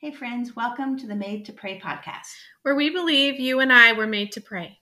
Hey, friends, welcome to the Made to Pray podcast, where we believe you and I were made to pray.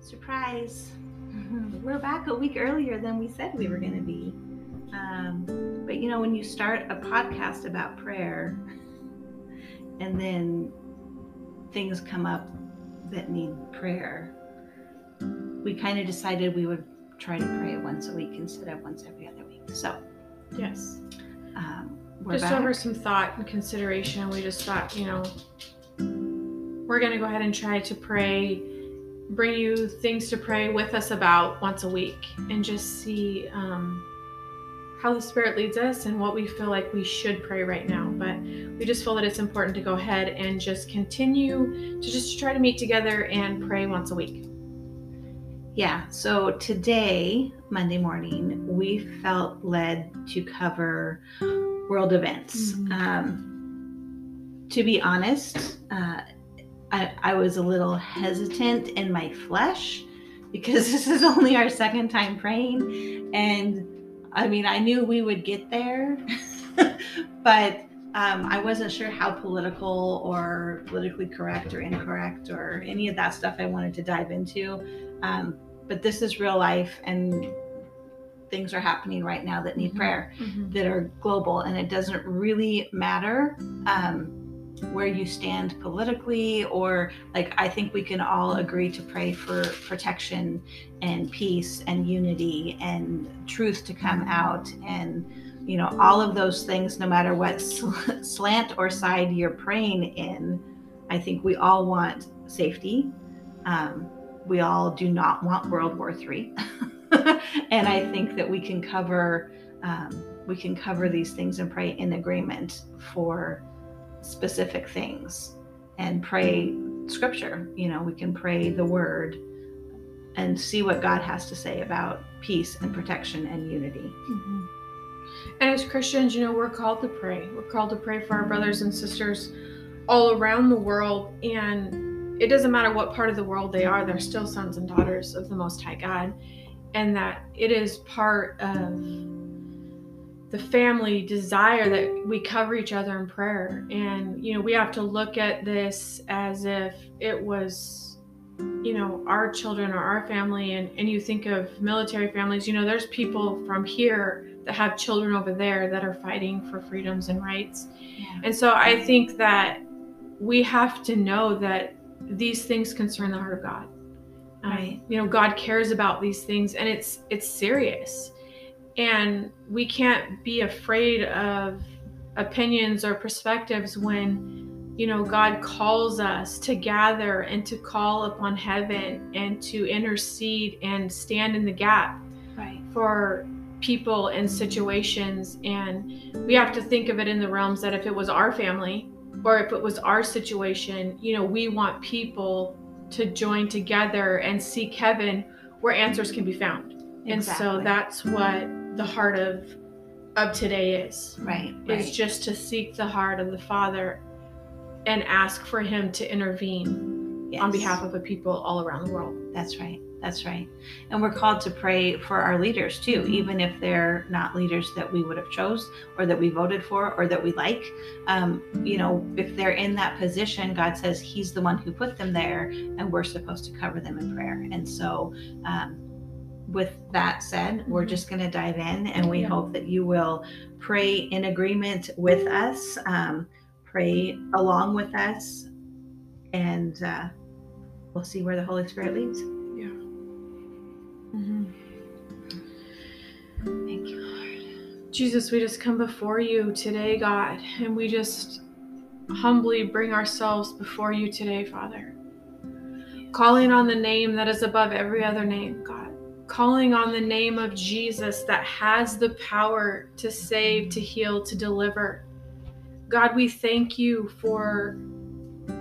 Surprise! We're back a week earlier than we said we were going to be. Um, you know, when you start a podcast about prayer and then things come up that need prayer, we kind of decided we would try to pray once a week instead of once every other week. So, yes. Um, just back. over some thought and consideration, we just thought, you know, we're going to go ahead and try to pray bring you things to pray with us about once a week and just see um, how the Spirit leads us and what we feel like we should pray right now. But we just feel that it's important to go ahead and just continue to just try to meet together and pray once a week. Yeah, so today, Monday morning, we felt led to cover world events. Mm-hmm. Um, to be honest, uh, I, I was a little hesitant in my flesh because this is only our second time praying. And I mean, I knew we would get there, but um, I wasn't sure how political or politically correct or incorrect or any of that stuff I wanted to dive into. Um, but this is real life, and things are happening right now that need mm-hmm. prayer, mm-hmm. that are global, and it doesn't really matter. Um, where you stand politically or like i think we can all agree to pray for protection and peace and unity and truth to come out. And you know all of those things no matter what slant or side you're praying in i think we all want safety. Um, we all do not want world war three. And i think that we can cover um, we can cover these things and pray in agreement for specific things and pray scripture. You know, we can pray the word and see what God has to say about peace and protection and unity. Mm-hmm. And as Christians, you know, we're called to pray. We're called to pray for our brothers and sisters all around the world. And it doesn't matter what part of the world they are, they're still sons and daughters of the Most High God. And that it is part of the family desire that we cover each other in prayer. And you know we have to look at this as if it was you know our children or our family. And and you think of military families you know there's people from here that have children over there that are fighting for freedoms and rights. Yeah. and so i think that we have to know that these things concern the heart of god. Um, right. Um, you know god cares about these things and it's it's serious and we can't be afraid of opinions or perspectives when you know god calls us to gather and to call upon heaven and to intercede and stand in the gap right. for people and situations and we have to think of it in the realms that if it was our family or if it was our situation you know we want people to join together and seek heaven where answers can be found exactly. and so that's what the heart of of today is. Right. Is just to seek the heart of the Father and ask for him to intervene yes. on behalf of the people all around the world. That's right. That's right. And we're called to pray for our leaders too, mm-hmm. even if they're not leaders that we would have chose or that we voted for or that we like. Um, you know, if they're in that position, God says He's the one who put them there, and we're supposed to cover them in prayer. And so, um, with that said, we're mm-hmm. just going to dive in and we yeah. hope that you will pray in agreement with us, um, pray along with us, and uh, we'll see where the Holy Spirit leads. Yeah. Mm-hmm. Thank you, Lord. Jesus, we just come before you today, God, and we just humbly bring ourselves before you today, Father. Calling on the name that is above every other name, God calling on the name of Jesus that has the power to save, to heal, to deliver. God, we thank you for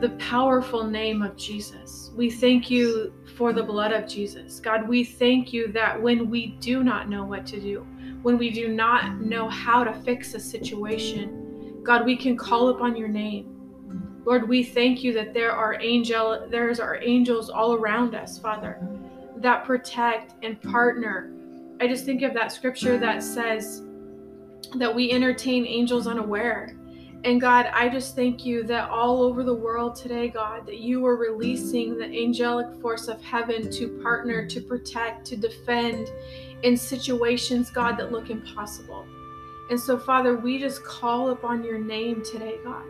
the powerful name of Jesus. We thank you for the blood of Jesus. God, we thank you that when we do not know what to do, when we do not know how to fix a situation, God, we can call upon your name. Lord, we thank you that there are angel there's our angels all around us, Father, that protect and partner. I just think of that scripture that says that we entertain angels unaware. And God, I just thank you that all over the world today, God, that you are releasing the angelic force of heaven to partner, to protect, to defend in situations, God, that look impossible. And so, Father, we just call upon your name today, God,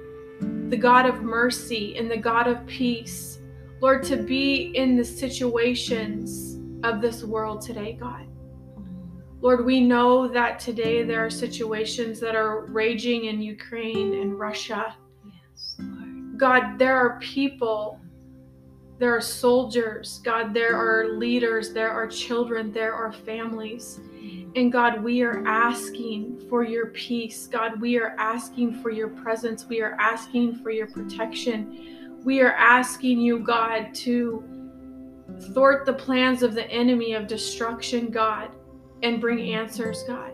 the God of mercy and the God of peace. Lord, to be in the situations of this world today, God. Lord, we know that today there are situations that are raging in Ukraine and Russia. Yes, Lord. God, there are people, there are soldiers, God, there are leaders, there are children, there are families. And God, we are asking for your peace. God, we are asking for your presence. We are asking for your protection. We are asking you, God, to thwart the plans of the enemy of destruction, God and bring answers, God.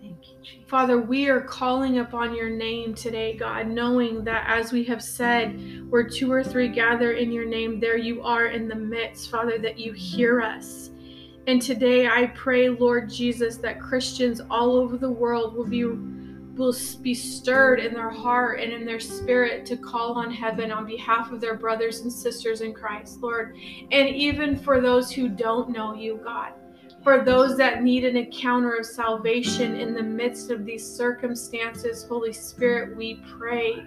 Thank you, Jesus. Father, we are calling upon your name today, God, knowing that as we have said, where two or three gather in your name, there you are in the midst, Father, that you hear us. And today I pray, Lord Jesus, that Christians all over the world will be will be stirred in their heart and in their spirit to call on heaven on behalf of their brothers and sisters in Christ, Lord. And even for those who don't know you, God for those that need an encounter of salvation in the midst of these circumstances, Holy Spirit, we pray,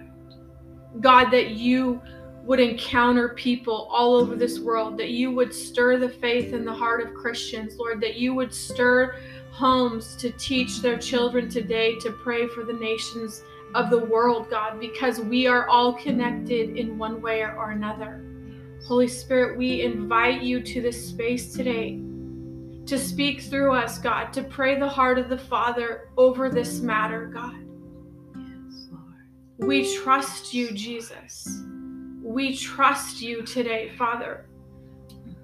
God, that you would encounter people all over this world, that you would stir the faith in the heart of Christians, Lord, that you would stir homes to teach their children today to pray for the nations of the world, God, because we are all connected in one way or another. Holy Spirit, we invite you to this space today to speak through us, God, to pray the heart of the Father over this matter, God. Yes, Lord. We trust you, Jesus. We trust you today, Father.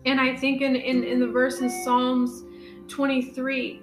And I think in, in, in the verse in Psalms 23,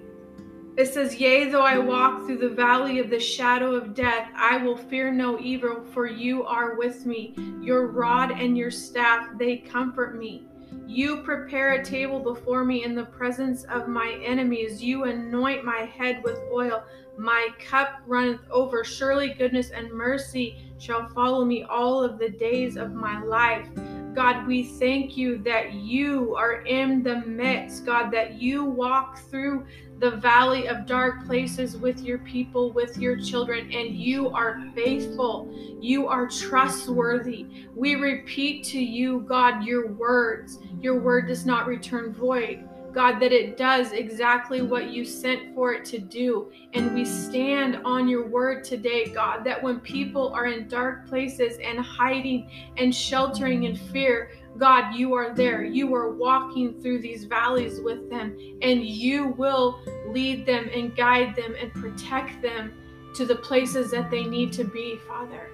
it says, Yea, though I walk through the valley of the shadow of death, I will fear no evil, for you are with me. Your rod and your staff, they comfort me. You prepare a table before me in the presence of my enemies. You anoint my head with oil. My cup runneth over. Surely goodness and mercy shall follow me all of the days of my life. God, we thank you that you are in the midst, God, that you walk through the valley of dark places with your people, with your children, and you are faithful. You are trustworthy. We repeat to you, God, your words. Your word does not return void. God, that it does exactly what you sent for it to do. And we stand on your word today, God, that when people are in dark places and hiding and sheltering in fear, God, you are there. You are walking through these valleys with them, and you will lead them and guide them and protect them to the places that they need to be, Father.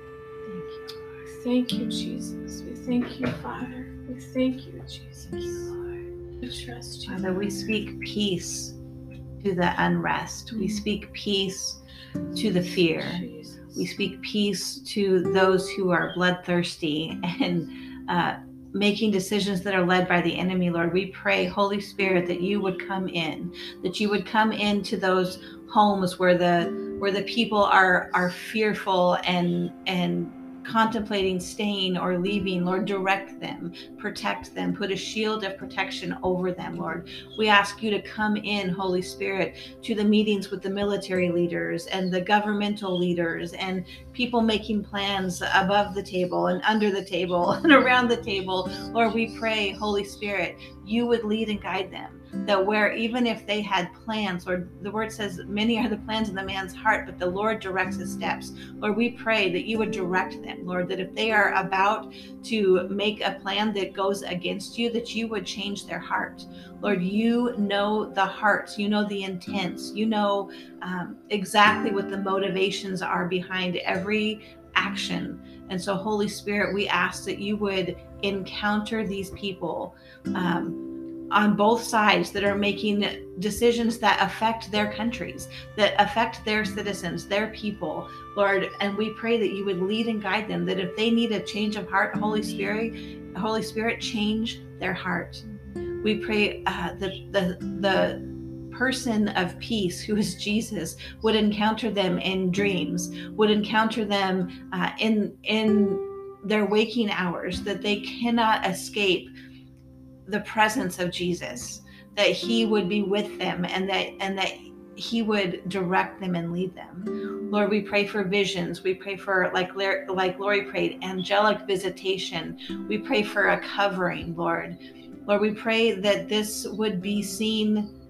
Thank you. Thank you, Jesus. We thank you, Father. We thank you, Jesus. Trust you. Father, we speak peace to the unrest. Mm-hmm. We speak peace to the fear. Jesus. We speak peace to those who are bloodthirsty and uh, making decisions that are led by the enemy, Lord. We pray, Holy Spirit, that you would come in, that you would come into those homes where the where the people are are fearful and and contemplating staying or leaving, Lord, direct them, protect them, put a shield of protection over them, Lord. We ask you to come in, Holy Spirit, to the meetings with the military leaders and the governmental leaders and people making plans above the table and under the table and around the table. Lord, we pray, Holy Spirit, you would lead and guide them that where even if they had plans, Lord, the word says, many are the plans in the man's heart, but the Lord directs his steps. Lord, we pray that you would direct them, Lord, that if they are about to make a plan that goes against you, that you would change their heart. Lord, you know the hearts, you know the intents, you know um, exactly what the motivations are behind every action. And so, Holy Spirit, we ask that you would encounter these people. Um, on both sides that are making decisions that affect their countries, that affect their citizens, their people, Lord. And we pray that you would lead and guide them, that if they need a change of heart, Holy Spirit, Holy Spirit, change their heart. We pray uh, that the, the person of peace, who is Jesus, would encounter them in dreams, would encounter them uh, in in their waking hours, that they cannot escape the presence of Jesus, that He would be with them, and that and that He would direct them and lead them. Lord, we pray for visions. We pray for like like Lori prayed, angelic visitation. We pray for a covering, Lord. Lord, we pray that this would be seen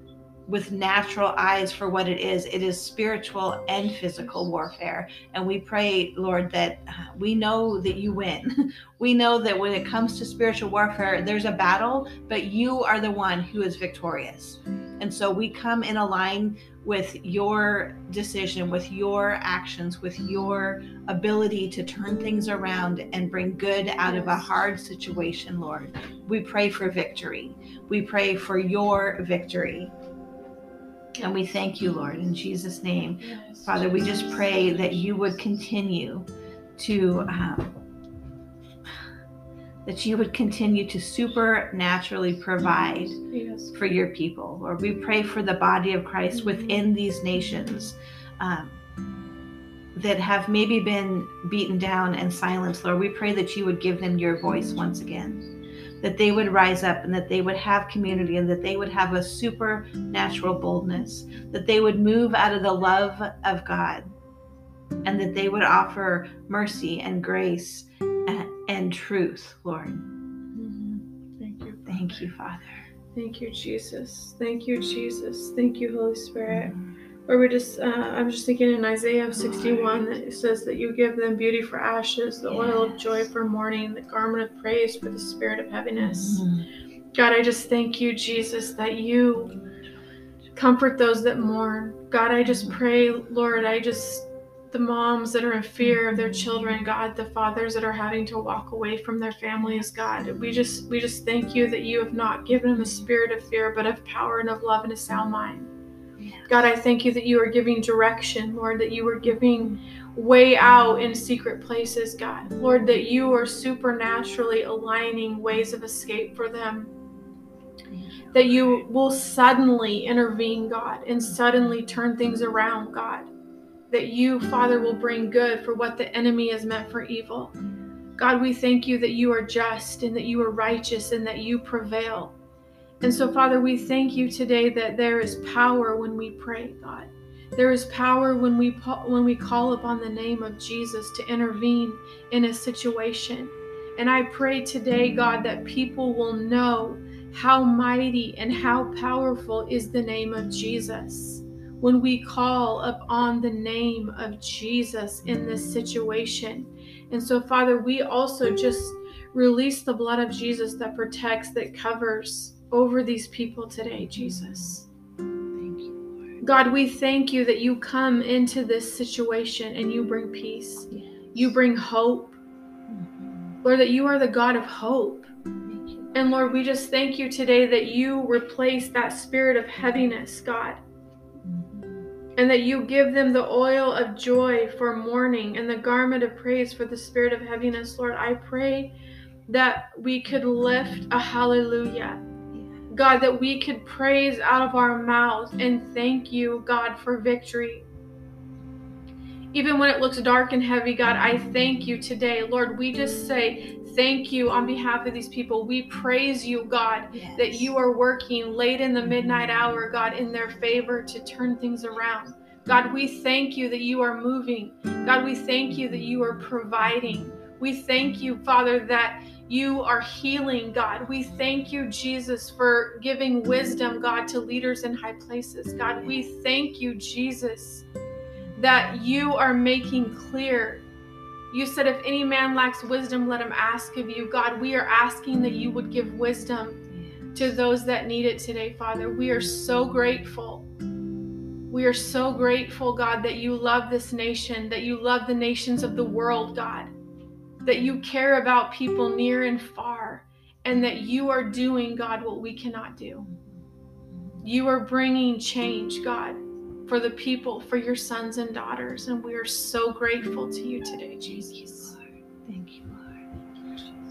with natural eyes for what it is. It is spiritual and physical warfare. And we pray, Lord, that uh, we know that you win. we know that when it comes to spiritual warfare, there's a battle, but you are the one who is victorious. And so we come in a line with your decision, with your actions, with your ability to turn things around and bring good out of a hard situation, Lord. We pray for victory. We pray for your victory. And we thank you, Lord, in Jesus' name. Father, we just pray that you would continue to. Um, that you would continue to supernaturally provide yes. for your people. Lord, we pray for the body of Christ mm-hmm. within these nations um, that have maybe been beaten down and silenced. Lord, we pray that you would give them your voice once again that they would rise up and that they would have community and that they would have a supernatural boldness, that they would move out of the love of God and that they would offer mercy and grace and, and truth, Lord. Mm-hmm. Thank you. Thank you, Father. Thank you, Jesus. Thank you, Jesus. Thank you, Holy Spirit. Mm-hmm. Or we just, uh, I'm just thinking in Isaiah 61 that it says that you give them beauty for ashes, the yes. oil of joy for mourning, the garment of praise for the spirit of heaviness. Mm-hmm. God, I just thank you, Jesus, that you comfort those that mourn. God, I just pray, Lord, I just, the moms that are in fear of their children, God, the fathers that are having to walk away from their families, God, we just, we just thank you that you have not given them a spirit of fear, but of power and of love and a sound mind. God, I thank you that you are giving direction, Lord, that you are giving way out in secret places, God. Lord, that you are supernaturally aligning ways of escape for them. That you will suddenly intervene, God, and suddenly turn things around, God. That you, Father, will bring good for what the enemy has meant for evil. God, we thank you that you are just and that you are righteous and that you prevail. And so, Father, we thank you today that there is power when we pray, God. There is power when we when we call upon the name of Jesus to intervene in a situation. And I pray today, God, that people will know how mighty and how powerful is the name of Jesus. When we call upon the name of Jesus in this situation. And so, Father, we also just release the blood of Jesus that protects, that covers, over these people today, Jesus. You, God, we thank you that you come into this situation and you bring peace. Yes. You bring hope. Mm-hmm. Lord, that you are the God of hope. And Lord, we just thank you today that you replace that spirit of heaviness, God. Mm-hmm. And that you give them the oil of joy for mourning and the garment of praise for the spirit of heaviness. Lord, I pray that we could lift a hallelujah God, that we could praise out of our mouths and thank you, God, for victory. Even when it looks dark and heavy, God, I thank you today. Lord, we just say thank you on behalf of these people. We praise you, God, yes. that you are working late in the midnight hour, God, in their favor to turn things around. God, we thank you that you are moving. God, we thank you that you are providing. We thank you, Father, that you are healing, God. We thank you, Jesus, for giving wisdom, God, to leaders in high places. God, we thank you, Jesus, that you are making clear. You said, if any man lacks wisdom, let him ask of you. God, we are asking that you would give wisdom to those that need it today, Father. We are so grateful. We are so grateful, God, that you love this nation, that you love the nations of the world, God that you care about people near and far, and that you are doing, God, what we cannot do. You are bringing change, God, for the people, for your sons and daughters. And we are so grateful to you today, Jesus. Thank you.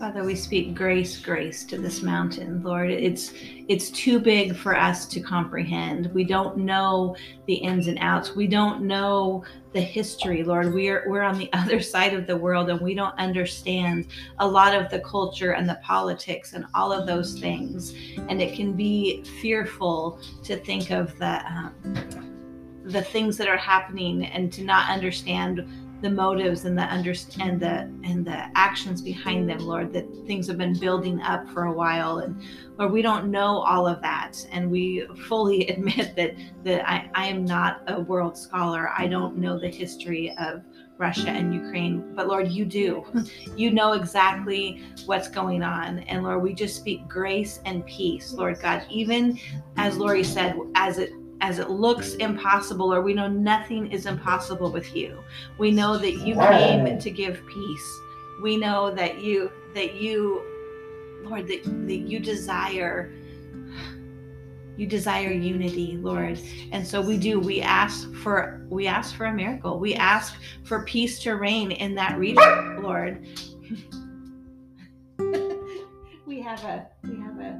Father, we speak grace, grace to this mountain, Lord. It's it's too big for us to comprehend. We don't know the ins and outs. We don't know the history, Lord. We're we're on the other side of the world and we don't understand a lot of the culture and the politics and all of those things. And it can be fearful to think of the um, the things that are happening and to not understand the motives and the understand the and the actions behind them lord that things have been building up for a while. And lord we don't know all of that. And we fully admit that that i, I am not a world scholar. I don't know the history of Russia and Ukraine, but Lord, you do. You know exactly what's going on. And Lord, we just speak grace and peace, Lord God, even as Lori said, as it as it looks impossible, or we know nothing is impossible with you. We know that you came to give peace. We know that you that you, Lord, that, that you desire you desire unity lord. And so we do we ask for we ask for a miracle. We ask for peace to reign in that region lord. We have a we have a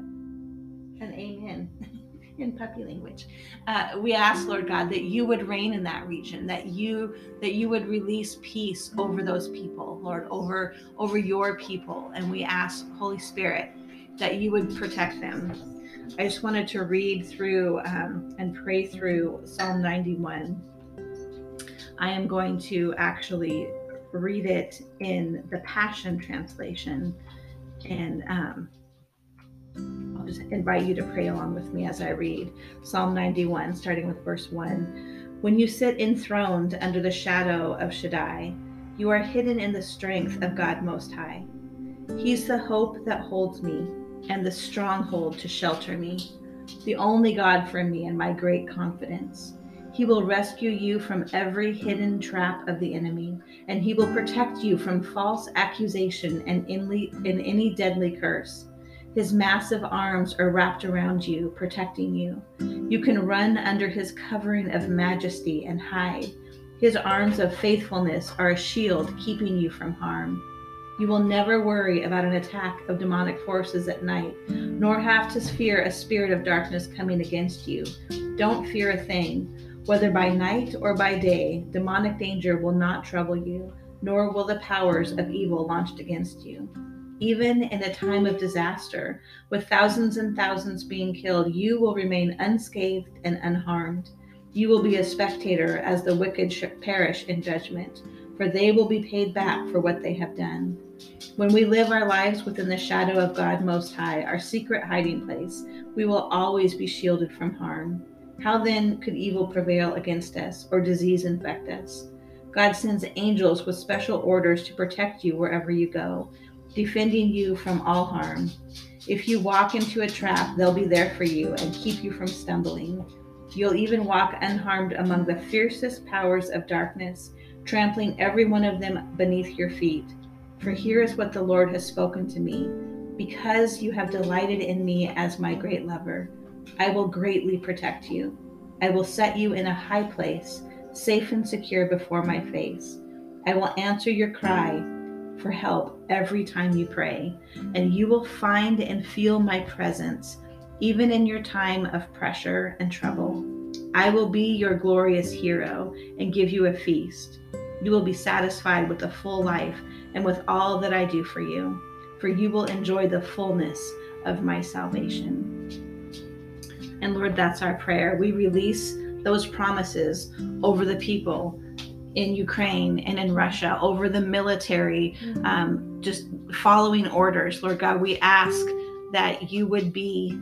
an amen in puppy language. Uh, we ask, Lord God, that you would reign in that region, that you that you would release peace over those people, Lord, over over your people, and we ask, Holy Spirit, that you would protect them. I just wanted to read through um, and pray through Psalm 91. I am going to actually read it in the Passion Translation, and um, I'll just invite you to pray along with me as I read Psalm 91, starting with verse 1. When you sit enthroned under the shadow of Shaddai, you are hidden in the strength of God Most High. He's the hope that holds me and the stronghold to shelter me, the only God for me and my great confidence. He will rescue you from every hidden trap of the enemy, and he will protect you from false accusation and any deadly curse. His massive arms are wrapped around you, protecting you. You can run under his covering of majesty and hide. His arms of faithfulness are a shield keeping you from harm. You will never worry about an attack of demonic forces at night, nor have to fear a spirit of darkness coming against you. Don't fear a thing. Whether by night or by day, demonic danger will not trouble you, nor will the powers of evil launched against you even in a time of disaster, with thousands and thousands being killed, you will remain unscathed and unharmed. You will be a spectator as the wicked perish in judgment, for they will be paid back for what they have done. When we live our lives within the shadow of God Most High, our secret hiding place, we will always be shielded from harm. How then could evil prevail against us or disease infect us? God sends angels with special orders to protect you wherever you go defending you from all harm. If you walk into a trap, they'll be there for you and keep you from stumbling. You'll even walk unharmed among the fiercest powers of darkness, trampling every one of them beneath your feet. For here is what the Lord has spoken to me. Because you have delighted in me as my great lover, I will greatly protect you. I will set you in a high place, safe and secure before my face. I will answer your cry for help every time you pray, and you will find and feel my presence even in your time of pressure and trouble. I will be your glorious hero and give you a feast. You will be satisfied with a full life and with all that I do for you, for you will enjoy the fullness of my salvation. And Lord, that's our prayer. We release those promises over the people in Ukraine and in Russia, over the military, mm-hmm. um, just following orders. Lord God, we ask that you would be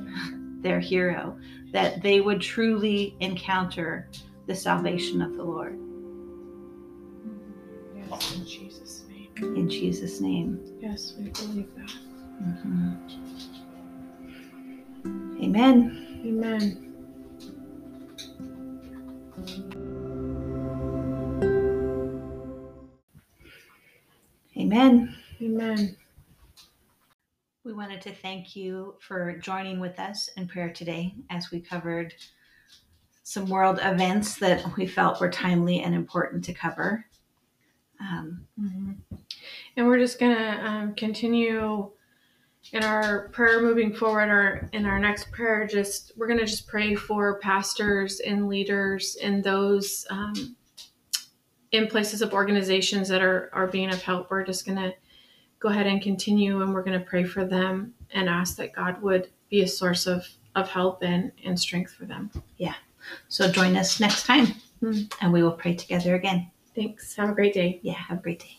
their hero, that they would truly encounter the salvation of the Lord. Yes, in Jesus' name. In Jesus' name. Yes, we believe that. Mm-hmm. Amen. Amen. Amen. Amen. We wanted to thank you for joining with us in prayer today as we covered some world events that we felt were timely and important to cover. Um, Mm-hmm. And we're just gonna um, continue in our prayer moving forward. Our in our next prayer, just we're gonna just pray for pastors and leaders and those um, in places of organizations that are are being of help. We're just gonna go ahead and continue, and we're gonna pray for them and ask that God would be a source of of help and and strength for them. Yeah. So join us next time Mm. and we will pray together again. Thanks. Have a great day. Yeah, have a great day.